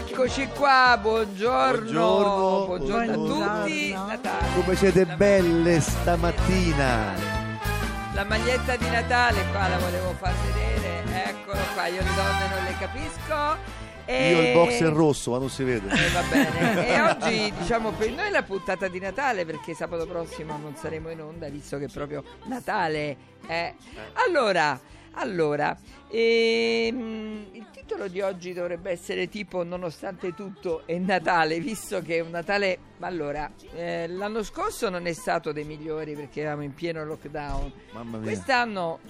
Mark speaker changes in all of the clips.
Speaker 1: Eccoci qua, buongiorno.
Speaker 2: Buongiorno,
Speaker 1: Buongiorno a
Speaker 2: buongiorno.
Speaker 1: tutti. Natale.
Speaker 2: Come siete belle stamattina?
Speaker 1: La maglietta di Natale qua la volevo far vedere. Eccolo qua, io le donne non le capisco. E...
Speaker 2: Io il boxer rosso, ma non si vede.
Speaker 1: Eh, va bene. E oggi diciamo per noi è la puntata di Natale perché sabato prossimo non saremo in onda visto che è proprio Natale è. Allora, allora ehm, il titolo di oggi dovrebbe essere tipo Nonostante tutto è Natale, visto che è un Natale. Allora, eh, l'anno scorso non è stato dei migliori perché eravamo in pieno lockdown.
Speaker 2: Mamma mia.
Speaker 1: Quest'anno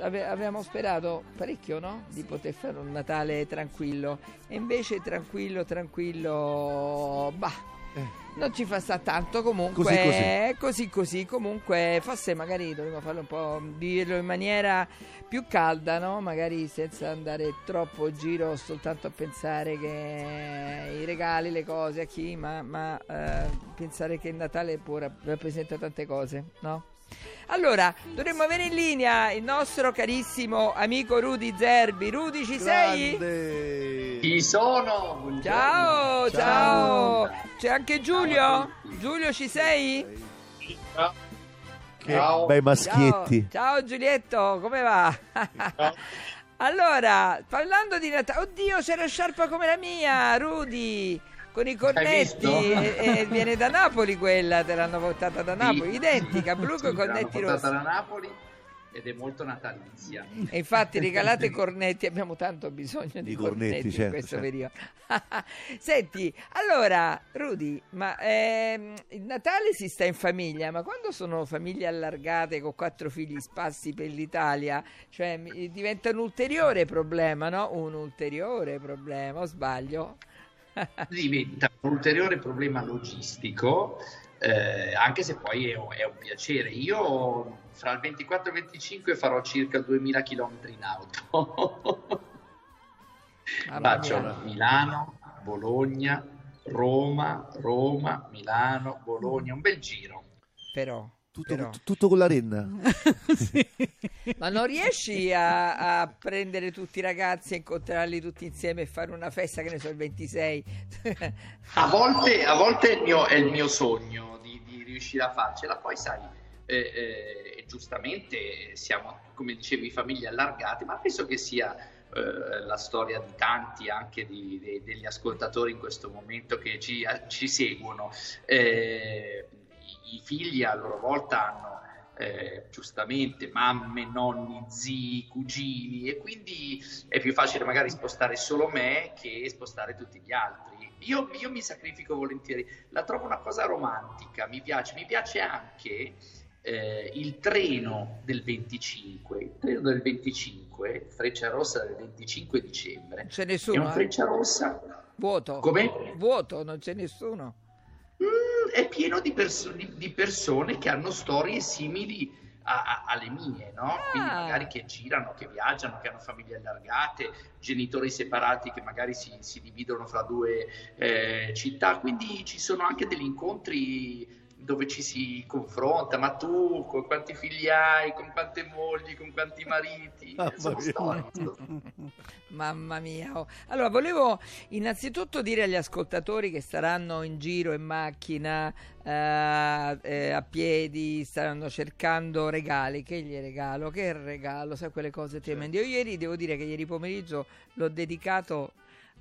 Speaker 1: ave- avevamo sperato parecchio, no? Di poter fare un Natale tranquillo. E invece tranquillo, tranquillo, bah.
Speaker 2: Eh.
Speaker 1: Non ci fa sta tanto comunque,
Speaker 2: Così, così.
Speaker 1: così così comunque forse magari dovremmo farlo un po' dirlo in maniera più calda, no? Magari senza andare troppo in giro soltanto a pensare che i regali, le cose a chi, ma, ma, eh, pensare che il Natale può rap- rappresenta tante cose, no? Allora, dovremmo avere in linea il nostro carissimo amico Rudy Zerbi. Rudy, ci sei?
Speaker 2: Grande.
Speaker 3: Chi sono? Buongiorno.
Speaker 1: Ciao, ciao, C'è anche Giulio? Giulio, ci sei?
Speaker 3: Ciao.
Speaker 2: Che
Speaker 3: Ciao.
Speaker 2: bei maschietti.
Speaker 1: Ciao, ciao Giulietto, come va? allora, parlando di Natale, oddio, c'era sciarpa come la mia, Rudy, con i cornetti, e, e viene da Napoli quella, te l'hanno portata da Napoli,
Speaker 3: Sì.
Speaker 1: identica, blu con i
Speaker 3: Sì,
Speaker 1: cornetti
Speaker 3: portata
Speaker 1: rossi.
Speaker 3: da Napoli ed è molto natalizia.
Speaker 1: E infatti regalate cornetti, abbiamo tanto bisogno di,
Speaker 2: Di
Speaker 1: cornetti,
Speaker 2: cornetti,
Speaker 1: in
Speaker 2: certo,
Speaker 1: questo
Speaker 2: certo.
Speaker 1: periodo. Senti, allora, Rudy, ma ehm, il Natale si sta in famiglia, ma quando sono famiglie allargate con quattro figli spassi per l'Italia, cioè diventa un ulteriore problema, no? Un ulteriore problema, o sbaglio?
Speaker 3: Diventa un ulteriore problema logistico, eh, anche se poi è, un- è un piacere. Io fra il 24 e il 25 farò circa 2000 km in auto. Faccio
Speaker 1: mia.
Speaker 3: Milano, Bologna, Roma, Roma, Milano, Bologna, un bel giro.
Speaker 1: Però,
Speaker 2: Tutto,
Speaker 1: però.
Speaker 2: tutto con la renna.
Speaker 1: Ma non riesci a, a prendere tutti i ragazzi e incontrarli tutti insieme e fare una festa, che ne so, il 26?
Speaker 3: A volte, a volte è, il mio, è il mio sogno di, di riuscire a farcela, poi sai, eh, eh, giustamente siamo, come dicevi, famiglie allargate, ma penso che sia eh, la storia di tanti anche di- de- degli ascoltatori in questo momento che ci, ci seguono. I, figli a loro volta hanno eh, giustamente mamme, nonni, zii, cugini e quindi è più facile magari spostare solo me che spostare tutti gli altri. Io, io mi sacrifico volentieri, la trovo una cosa romantica, mi piace, mi piace anche eh, il treno del 25, il treno del 25, Freccia Rossa del 25 dicembre.
Speaker 1: Non c'è
Speaker 3: È un
Speaker 1: nessuno, eh?
Speaker 3: Freccia Rossa
Speaker 1: Vuoto.
Speaker 3: Come?
Speaker 1: Vuoto, non c'è nessuno.
Speaker 3: È pieno di, perso- di- di persone che hanno storie simili a- a- alle mie, no? Quindi
Speaker 1: Ah.
Speaker 3: magari che girano, che viaggiano, che hanno famiglie allargate, genitori separati che magari si, si dividono fra due eh, città, quindi ci sono anche degli incontri dove ci si confronta, ma tu con quanti figli hai, con quante mogli, con quanti mariti,
Speaker 2: Mamma
Speaker 3: sono
Speaker 2: mia.
Speaker 1: Mamma mia. oh. Allora, volevo innanzitutto dire agli ascoltatori che staranno in giro in macchina, eh, eh, a piedi, staranno cercando regali. Che gli regalo? Che regalo? Sai quelle cose tremende. Io ieri devo dire che ieri pomeriggio l'ho dedicato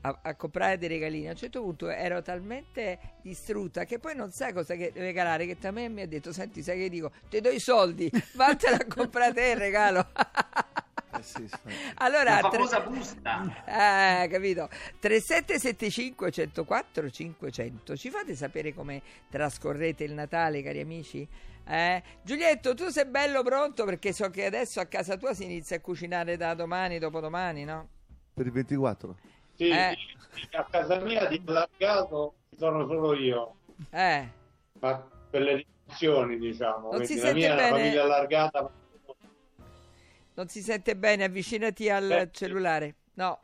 Speaker 1: a, a comprare dei regalini. A un certo punto ero talmente distrutta che poi non sai cosa che regalare. Che a me mi ha detto: Senti, sai che dico? Ti do i soldi, vattene a comprare te il regalo.
Speaker 2: Eh sì, sì.
Speaker 1: Allora,
Speaker 3: La
Speaker 1: tre-
Speaker 3: famosa busta.
Speaker 1: eh, capito? 3775 104 500. Ci fate sapere come trascorrete il Natale, cari amici? Eh? Giulietto, tu sei bello pronto perché so che adesso a casa tua si inizia a cucinare da domani, dopodomani, no?
Speaker 2: Per il 24.
Speaker 4: Sì,
Speaker 1: Eh.
Speaker 4: a casa mia di allargato ci sono solo io,
Speaker 1: Eh,
Speaker 4: ma per le riduzioni diciamo.
Speaker 1: Non si
Speaker 4: la
Speaker 1: sente
Speaker 4: mia è una
Speaker 1: bene?
Speaker 4: famiglia allargata.
Speaker 1: non si sente bene, avvicinati al
Speaker 4: Eh.
Speaker 1: cellulare. No.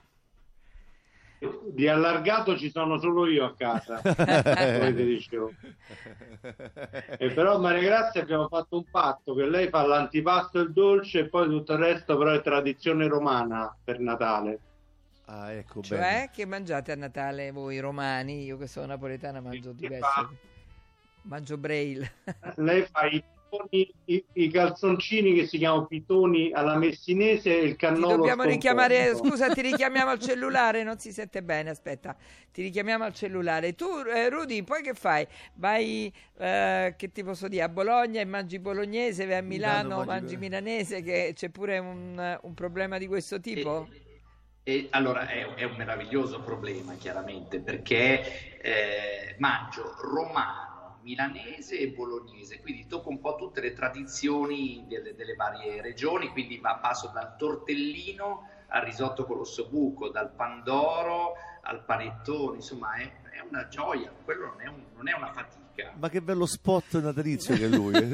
Speaker 4: Di allargato ci sono solo io a casa, come ti dicevo. E però Maria Grazia abbiamo fatto un patto che lei fa l'antipasto e il dolce e poi tutto il resto però è tradizione romana per Natale.
Speaker 2: Ah, ecco,
Speaker 1: Cioè,
Speaker 2: bene.
Speaker 1: che mangiate a Natale voi romani? Io che sono napoletana mangio diverso. Mangio braille.
Speaker 4: Lei fa i, i- i calzoncini che si chiamano pitoni alla messinese e il
Speaker 1: Ti
Speaker 4: cannolo
Speaker 1: dobbiamo richiamare,
Speaker 4: scomposto.
Speaker 1: scusa, ti richiamiamo al cellulare, non si sente bene, aspetta, ti richiamiamo al cellulare. Tu, eh, Rudy, poi che fai? Vai, eh, che ti posso dire, a Bologna e mangi bolognese, vai a Milano,
Speaker 2: Milano,
Speaker 1: mangi,
Speaker 2: mangi-
Speaker 1: milanese, che c'è pure un, un problema di questo tipo?
Speaker 3: E, e allora è, è un meraviglioso problema, chiaramente, perché eh, mangio romano, milanese e bolognese, quindi tocco un po' tutte le tradizioni delle, delle varie regioni, quindi va, passo dal tortellino al risotto con l'ossobuco, dal pandoro al panettone, insomma è, è una gioia, quello non è, un- non è una fatica.
Speaker 2: Ma che bello spot natalizio che è lui.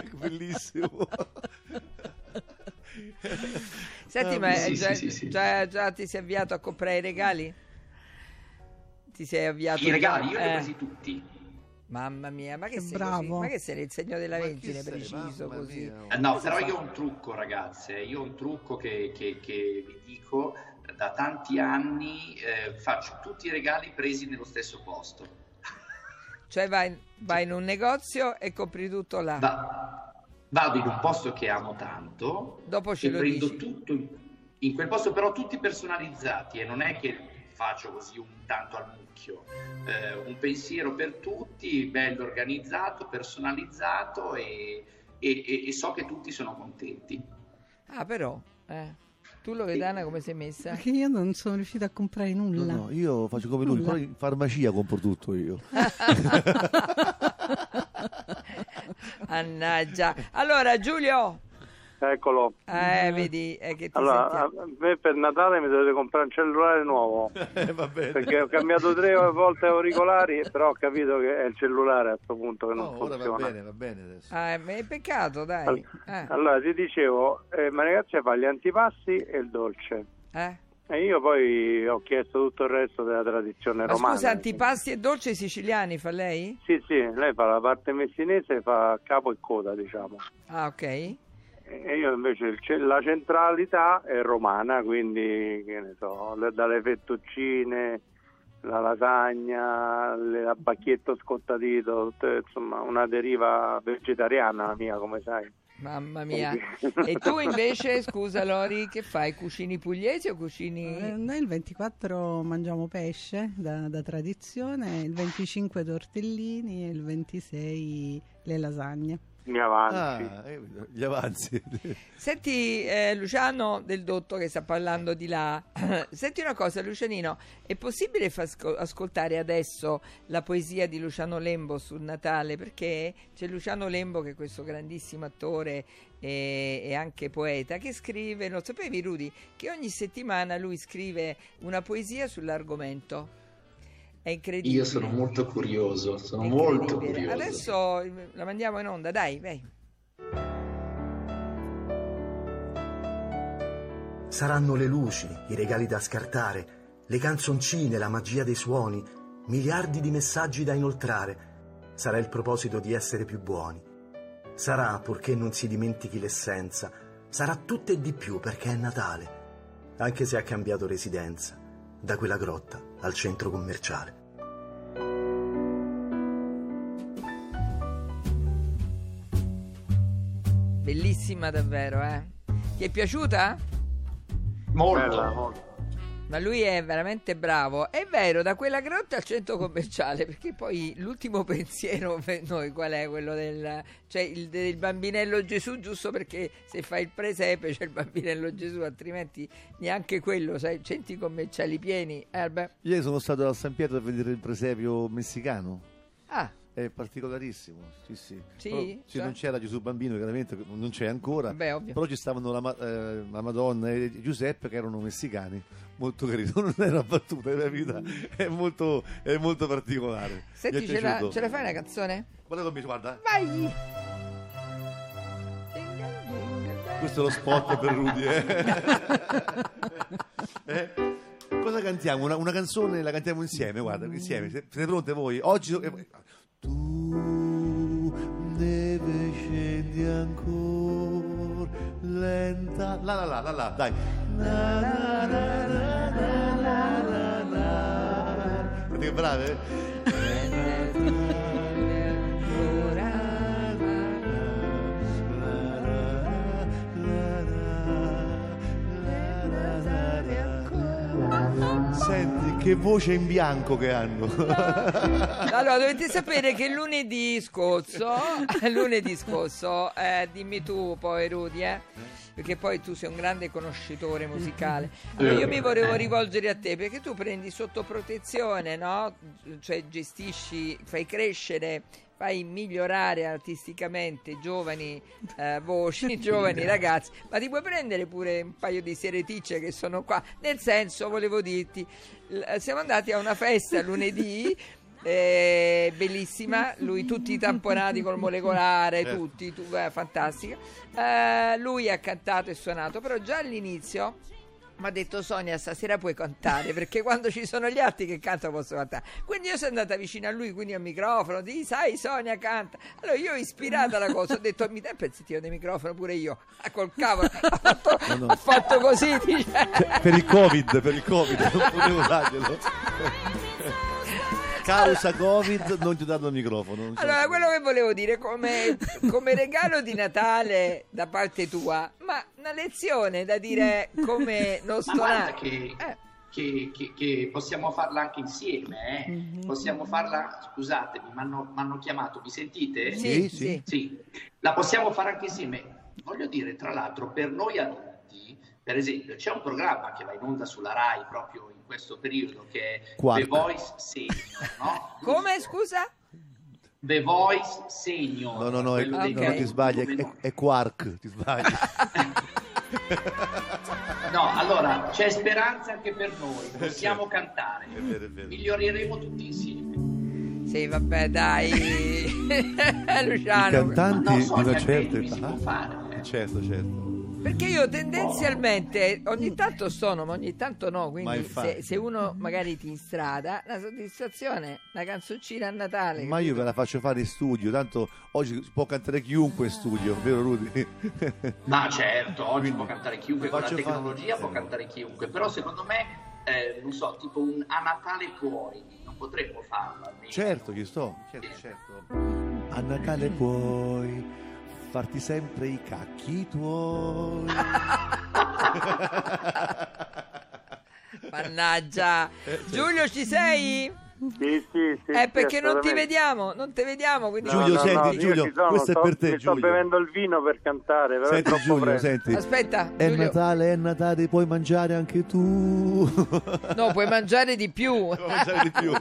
Speaker 2: Bellissimo.
Speaker 1: Senti,
Speaker 2: Ah,
Speaker 1: ma
Speaker 3: sì,
Speaker 1: eh, già,
Speaker 3: sì, sì, sì.
Speaker 1: già- già ti sei avviato a comprare i regali? Ti sei avviato?
Speaker 3: I regali io li ho
Speaker 1: Eh.
Speaker 3: presi tutti.
Speaker 1: Mamma mia, ma che,
Speaker 5: Che
Speaker 1: sei
Speaker 5: bravo.
Speaker 1: così? Ma che sei il segno della Vergine preciso così?
Speaker 2: mia.
Speaker 3: Eh, No, però io ho un trucco, ragazze. Io ho un trucco che, che- che vi dico da tanti anni. eh, faccio tutti i regali presi nello stesso posto.
Speaker 1: Cioè vai, vai in un negozio e compri tutto là.
Speaker 3: Va- vado in un posto che amo tanto
Speaker 1: Dopo ce
Speaker 3: e
Speaker 1: lo
Speaker 3: prendo
Speaker 1: dici.
Speaker 3: tutto in, in quel posto, però tutti personalizzati e non è che faccio così un tanto al mucchio. Eh, un pensiero per tutti, bello organizzato, personalizzato e, e- e- e so che tutti sono contenti.
Speaker 1: Ah, però, eh. Tu Loredana come sei messa?
Speaker 5: Perché io non sono riuscita a comprare
Speaker 2: No,
Speaker 5: nulla.
Speaker 2: no, io faccio come lui,
Speaker 5: Nulla.
Speaker 2: però in farmacia compro tutto io.
Speaker 1: Annaggia. Allora, Giulio,
Speaker 6: Eccolo.
Speaker 1: eh, vedi eh, che ti
Speaker 6: Allora,
Speaker 1: sentiamo.
Speaker 6: a me per Natale mi dovete comprare un cellulare nuovo
Speaker 2: Eh, va bene.
Speaker 6: perché ho cambiato tre volte auricolari, però ho capito che è il cellulare a questo punto che non
Speaker 2: No, ora va
Speaker 6: funziona.
Speaker 2: bene, va bene adesso.
Speaker 1: Ah, ma è peccato, dai.
Speaker 6: All-
Speaker 1: Eh,
Speaker 6: Allora ti dicevo, eh, ma ragazzi fa gli antipasti e il dolce.
Speaker 1: eh.
Speaker 6: E io poi ho chiesto tutto il resto della tradizione
Speaker 1: Ma
Speaker 6: romana.
Speaker 1: scusa, antipasti e dolci siciliani fa lei?
Speaker 6: Sì, sì, lei fa la parte messinese, fa capo e coda, diciamo.
Speaker 1: Ah, ok.
Speaker 6: E io invece la centralità è romana, quindi che ne so, le- dalle fettuccine, la lasagna, le- la bacchietto scottadito, insomma una deriva vegetariana la mia, come sai.
Speaker 1: Mamma mia. E tu invece, scusa Lori, che fai? Cucini pugliesi o
Speaker 5: Eh,
Speaker 1: cucini...
Speaker 5: Noi il 24 mangiamo pesce da, da tradizione, il 25 tortellini e il 26 le lasagne.
Speaker 6: Mi avanti.
Speaker 2: Ah, eh, gli avanzi.
Speaker 1: Senti eh, Luciano del Dotto che sta parlando di là, senti una cosa Lucianino, è possibile far asco- ascoltare adesso la poesia di Luciano Lembo sul Natale? Perché c'è Luciano Lembo che è questo grandissimo attore e, e anche poeta che scrive, lo sapevi Rudy, che ogni settimana lui scrive una poesia sull'argomento. È incredibile.
Speaker 3: Io sono molto curioso, sono molto curioso.
Speaker 1: Adesso la mandiamo in onda, dai, vai.
Speaker 7: Saranno le luci, i regali da scartare, le canzoncine, la magia dei suoni, miliardi di messaggi da inoltrare. Sarà il proposito di essere più buoni. Sarà, purché non si dimentichi l'essenza, sarà tutto e di più perché è Natale, anche se ha cambiato residenza, da quella grotta al centro commerciale.
Speaker 1: Bellissima davvero, eh. Ti è piaciuta?
Speaker 3: Molto.
Speaker 6: Bella, molto.
Speaker 1: Ma lui è veramente bravo. È vero, da quella grotta al centro commerciale, perché poi l'ultimo pensiero per noi qual è? Quello del, cioè il, del bambinello Gesù, giusto perché se fai il presepe c'è il bambinello Gesù, altrimenti neanche quello, sai, centri commerciali pieni. Eh, beh.
Speaker 2: Ieri sono stato a San Pietro a vedere il presepio messicano.
Speaker 1: Ah,
Speaker 2: È particolarissimo, sì, sì.
Speaker 1: Sì?
Speaker 2: Però,
Speaker 1: Cioè?
Speaker 2: non c'era Gesù bambino, chiaramente non c'è ancora.
Speaker 1: vabbè, ovvio.
Speaker 2: Però ci stavano la, eh, la Madonna e Giuseppe che erano messicani, molto carino, non è una battuta, è la verità, è molto, è molto particolare.
Speaker 1: Senti,
Speaker 2: Mi
Speaker 1: ce la, ce la fai una canzone?
Speaker 2: Guarda come guarda,
Speaker 1: Vai!
Speaker 2: questo è lo spot per Rudy. Eh? Eh? Cosa cantiamo? Una, una canzone la cantiamo insieme, guarda, insieme. Siete pronte voi? Oggi... eh, neve scendi ancora lenta. La la la la la dai. Che brave? Che voce in bianco che hanno.
Speaker 1: Allora, dovete sapere che lunedì scorso, lunedì scorso, eh, dimmi tu poi Rudy, eh, perché poi tu sei un grande conoscitore musicale. Allora, io mi volevo rivolgere a te perché tu prendi sotto protezione, no? Cioè gestisci, fai crescere fai migliorare artisticamente giovani eh, voci, giovani ragazzi, ma ti puoi prendere pure un paio di sereticce che sono qua. Nel senso, volevo dirti, siamo andati a una festa lunedì. eh, bellissima, lui tutti tamponati col molecolare,
Speaker 2: Certo.
Speaker 1: tutti, tu, eh, fantastica. Eh, lui ha cantato e suonato, però già all'inizio mi ha detto Sonia stasera puoi cantare perché quando ci sono gli altri che cantano posso cantare quindi io sono andata vicino a lui quindi al microfono di sai Sonia canta allora io ispirata alla cosa ho detto mi dai pezzettino di microfono pure io ah, col cavolo ha fatto,
Speaker 2: no.
Speaker 1: ha fatto così dice.
Speaker 2: Per il covid, per il covid, non potevo darglielo. Causa covid non ti ho dato il microfono.
Speaker 1: Allora, quello che volevo dire come, come regalo di Natale da parte tua, ma una lezione da dire come non
Speaker 3: Ma guarda
Speaker 1: stonare.
Speaker 3: che,
Speaker 1: Eh.
Speaker 3: che- che- che possiamo farla anche insieme, eh.
Speaker 5: Mhm.
Speaker 3: Possiamo farla, scusatemi, mi hanno chiamato, mi sentite?
Speaker 1: Sì,
Speaker 2: sì.
Speaker 1: sì.
Speaker 2: Sì,
Speaker 3: la possiamo fare anche insieme. Voglio dire, tra l'altro, per noi adulti, per esempio, c'è un programma che va in onda sulla RAI proprio in questo periodo che è
Speaker 2: Quark.
Speaker 3: The Voice Senior, no?
Speaker 1: Come, scusa?
Speaker 3: The Voice Senior.
Speaker 2: No, no, no, è-
Speaker 3: quello
Speaker 1: Ok.
Speaker 3: dei-
Speaker 2: no, non ti sbagli, è, è, è Quark, ti sbagli.
Speaker 3: No, allora, c'è speranza anche per noi, possiamo cantare.
Speaker 2: È vero, è vero.
Speaker 3: Miglioreremo tutti insieme.
Speaker 1: Sì, vabbè, dai.
Speaker 2: I
Speaker 1: Luciano.
Speaker 2: cantanti
Speaker 3: Ma no,
Speaker 2: di una certa età.
Speaker 3: può fare, eh.
Speaker 2: Certo, certo.
Speaker 1: Perché io tendenzialmente ogni tanto sono, ma ogni tanto no. Quindi se, se uno magari ti instrada, la soddisfazione, una canzoncina a Natale.
Speaker 2: Ma io ve la faccio fare in studio, tanto oggi può cantare chiunque in studio, vero Rudy?
Speaker 3: Ma certo, oggi
Speaker 2: Quindi,
Speaker 3: può cantare chiunque, con la
Speaker 2: faccio fare-
Speaker 3: tecnologia può cantare chiunque, però secondo me, eh, non so, tipo un A Natale puoi, non potremmo farlo. almeno.
Speaker 2: Certo, ci sto, certo, certo. A Natale puoi farti sempre i cacchi tuoi.
Speaker 1: Mannaggia.
Speaker 2: Eh.
Speaker 1: Giulio, ci sei?
Speaker 6: Sì, sì, sì.
Speaker 1: Eh,
Speaker 6: sì,
Speaker 1: perché non ti vediamo, non ti vediamo. Quindi...
Speaker 2: Giulio, senti,
Speaker 6: io
Speaker 2: Giulio,
Speaker 6: sono,
Speaker 2: questo è
Speaker 6: sto-
Speaker 2: per te,
Speaker 6: mi sto
Speaker 2: Giulio.
Speaker 6: bevendo il vino per cantare, però è
Speaker 2: Senti Giulio,
Speaker 6: presto.
Speaker 2: senti.
Speaker 1: Aspetta,
Speaker 2: È
Speaker 1: Giulio.
Speaker 2: Natale, è Natale, puoi mangiare anche tu.
Speaker 1: No, puoi mangiare di più.
Speaker 2: Puoi mangiare di più.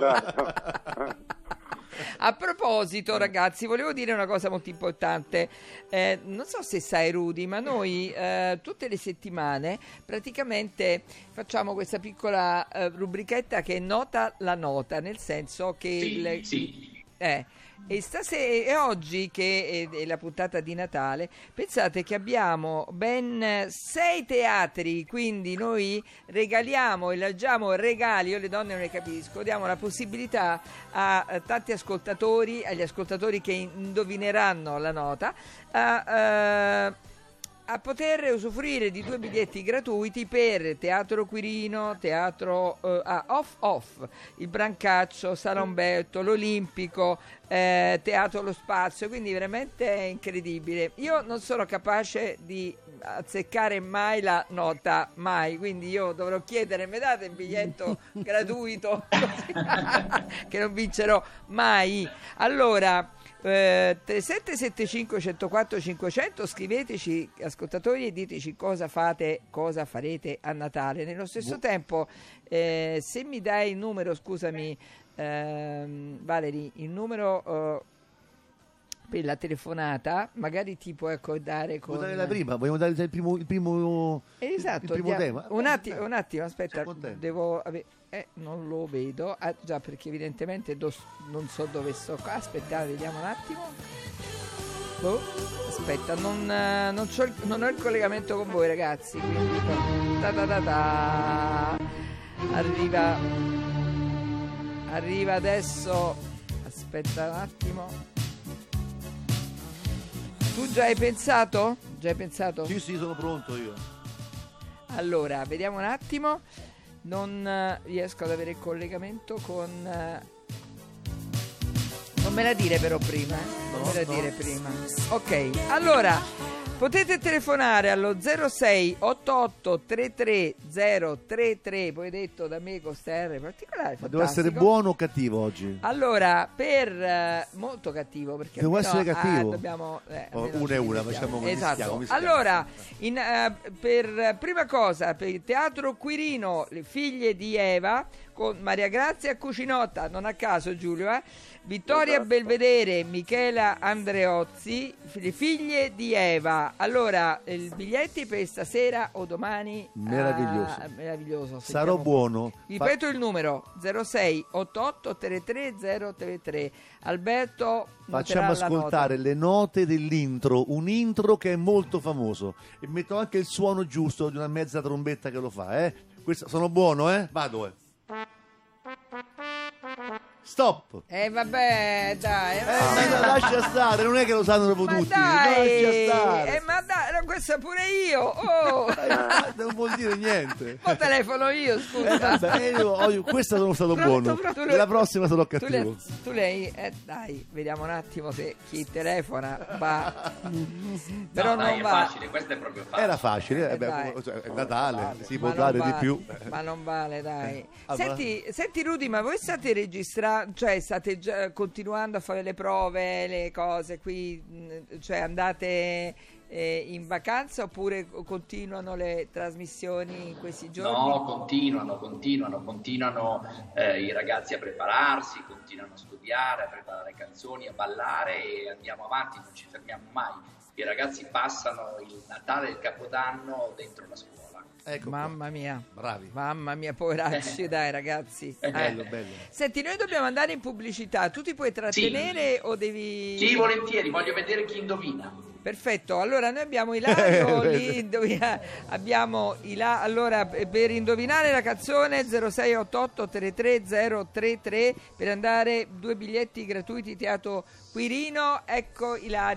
Speaker 1: A proposito, ragazzi, volevo dire una cosa molto importante. Eh, non so se sai, Rudy, ma noi eh, tutte le settimane praticamente facciamo questa piccola eh, rubrichetta che è nota la nota, nel senso che
Speaker 3: Sì,
Speaker 1: il-
Speaker 3: sì.
Speaker 1: eh, e, stasera, e oggi, che è, la puntata di Natale, pensate che abbiamo ben sei teatri, quindi noi regaliamo, elargiamo regali, io le donne non ne capisco, diamo la possibilità a, tanti ascoltatori, agli ascoltatori che indovineranno la nota, a... eh, a poter usufruire di due biglietti gratuiti per Teatro Quirino, Teatro eh, ah, Off Off, il Brancaccio, Sala Umberto, l'Olimpico, eh, Teatro Lo Spazio, quindi veramente è incredibile. Io non sono capace di azzeccare mai la nota, mai, quindi io dovrò chiedere, mi date il biglietto gratuito? che non vincerò mai. Allora, eh, 3775 104 500 scriveteci ascoltatori e diteci cosa fate cosa farete a Natale. Nello stesso tempo eh, se mi dai il numero scusami ehm, Valerie il numero eh, per la telefonata magari ti puoi accordare con
Speaker 2: Vogliamo dare la prima, vogliamo dare il primo, il primo,
Speaker 1: Esatto,
Speaker 2: il primo
Speaker 1: andiamo-
Speaker 2: tema.
Speaker 1: Un attimo, un attimo, aspetta, devo ave- eh, non lo vedo. Ah, già, perché evidentemente do- non so dove sto qua. Aspettate, vediamo un attimo. Boh, aspetta, non, non, il- non ho il collegamento con voi, ragazzi. Quindi, ta ta ta ta. arriva, arriva adesso. Aspetta un attimo. Tu già hai pensato? Già hai pensato?
Speaker 2: Sì, sì, sono pronto io.
Speaker 1: Allora, vediamo un attimo. Non eh, riesco ad avere il collegamento con. eh, Non me la dire però prima, eh. Non
Speaker 2: No,
Speaker 1: me la dire prima. Ok, allora potete telefonare allo 06 88 33 033, poi detto da me con R particolare.
Speaker 2: Ma devo essere buono o cattivo oggi?
Speaker 1: Allora, per eh, molto cattivo perché
Speaker 2: Devo essere cattivo?
Speaker 1: ah, dobbiamo eh,
Speaker 2: Oh,
Speaker 1: almeno
Speaker 2: una e
Speaker 1: ci
Speaker 2: una, facciamo come
Speaker 1: esatto.
Speaker 2: mi spiace.
Speaker 1: Allora, in, eh, per prima cosa, per il teatro Quirino, le figlie di Eva con Maria Grazia Cucinotta, non a caso Giulio, eh? Vittoria
Speaker 6: Esatto.
Speaker 1: Belvedere, Michela Andreozzi, le figlie di Eva. Allora, i biglietti per stasera o domani?
Speaker 2: Meraviglioso.
Speaker 1: Ah, meraviglioso.
Speaker 2: Sarò buono. Fa-
Speaker 1: Ripeto il numero 06 88 33 033. Alberto
Speaker 2: Facciamo ascoltare
Speaker 1: nota.
Speaker 2: le note dell'intro, un intro che è molto famoso. E metto anche il suono giusto di una mezza trombetta che lo fa, eh? Questo, sono buono, eh? Vado, eh. Stop!
Speaker 1: Eh vabbè, dai.
Speaker 2: Eh, ma lascia stare, non è che lo sanno dopo
Speaker 1: ma
Speaker 2: tutti.
Speaker 1: dai,
Speaker 2: Lascia stare.
Speaker 1: eh, ma dai, questa pure io. Oh,
Speaker 2: non vuol dire niente.
Speaker 1: ma telefono io,
Speaker 2: Eh,
Speaker 1: scusa.
Speaker 2: vabbè, eh, io oggi- questa sono stato
Speaker 1: Pronto,
Speaker 2: buono.
Speaker 1: pronto,
Speaker 2: La prossima sarò
Speaker 1: tu,
Speaker 2: cattivo.
Speaker 1: le, tu lei, eh, dai, vediamo un attimo se chi telefona va. Però
Speaker 3: no, dai,
Speaker 1: non
Speaker 3: è
Speaker 1: va.
Speaker 3: facile, questo è proprio facile.
Speaker 2: Era facile, eh,
Speaker 1: Eh,
Speaker 2: beh,
Speaker 1: dai.
Speaker 2: cioè, è Natale,
Speaker 1: Vale.
Speaker 2: si può dare di
Speaker 1: vale,
Speaker 2: più.
Speaker 1: Ma non vale, dai.
Speaker 2: Ah,
Speaker 1: senti, senti Rudy, ma voi state registrando, cioè state già continuando a fare le prove, le cose qui, mh, cioè andate eh, in vacanza oppure co- continuano le trasmissioni in questi giorni?
Speaker 3: No, continuano, continuano, continuano eh, i ragazzi a prepararsi, continuano a studiare, a preparare canzoni, a ballare e andiamo avanti, non ci fermiamo mai. I ragazzi passano il Natale e il Capodanno dentro la scuola.
Speaker 2: Ecco qua.
Speaker 1: Mamma mia.
Speaker 2: Bravi.
Speaker 1: Mamma mia, poveracci, dai ragazzi. Eh.
Speaker 2: Bello, bello.
Speaker 1: Senti, noi dobbiamo andare in pubblicità. Tu ti puoi trattenere o devi...
Speaker 3: Sì, volentieri, voglio vedere chi indovina.
Speaker 1: Perfetto, allora noi abbiamo Ilario, lì abbiamo Ila- allora p- per indovinare la canzone 0688 33033 per andare due biglietti gratuiti teatro Quirino, ecco Ilario.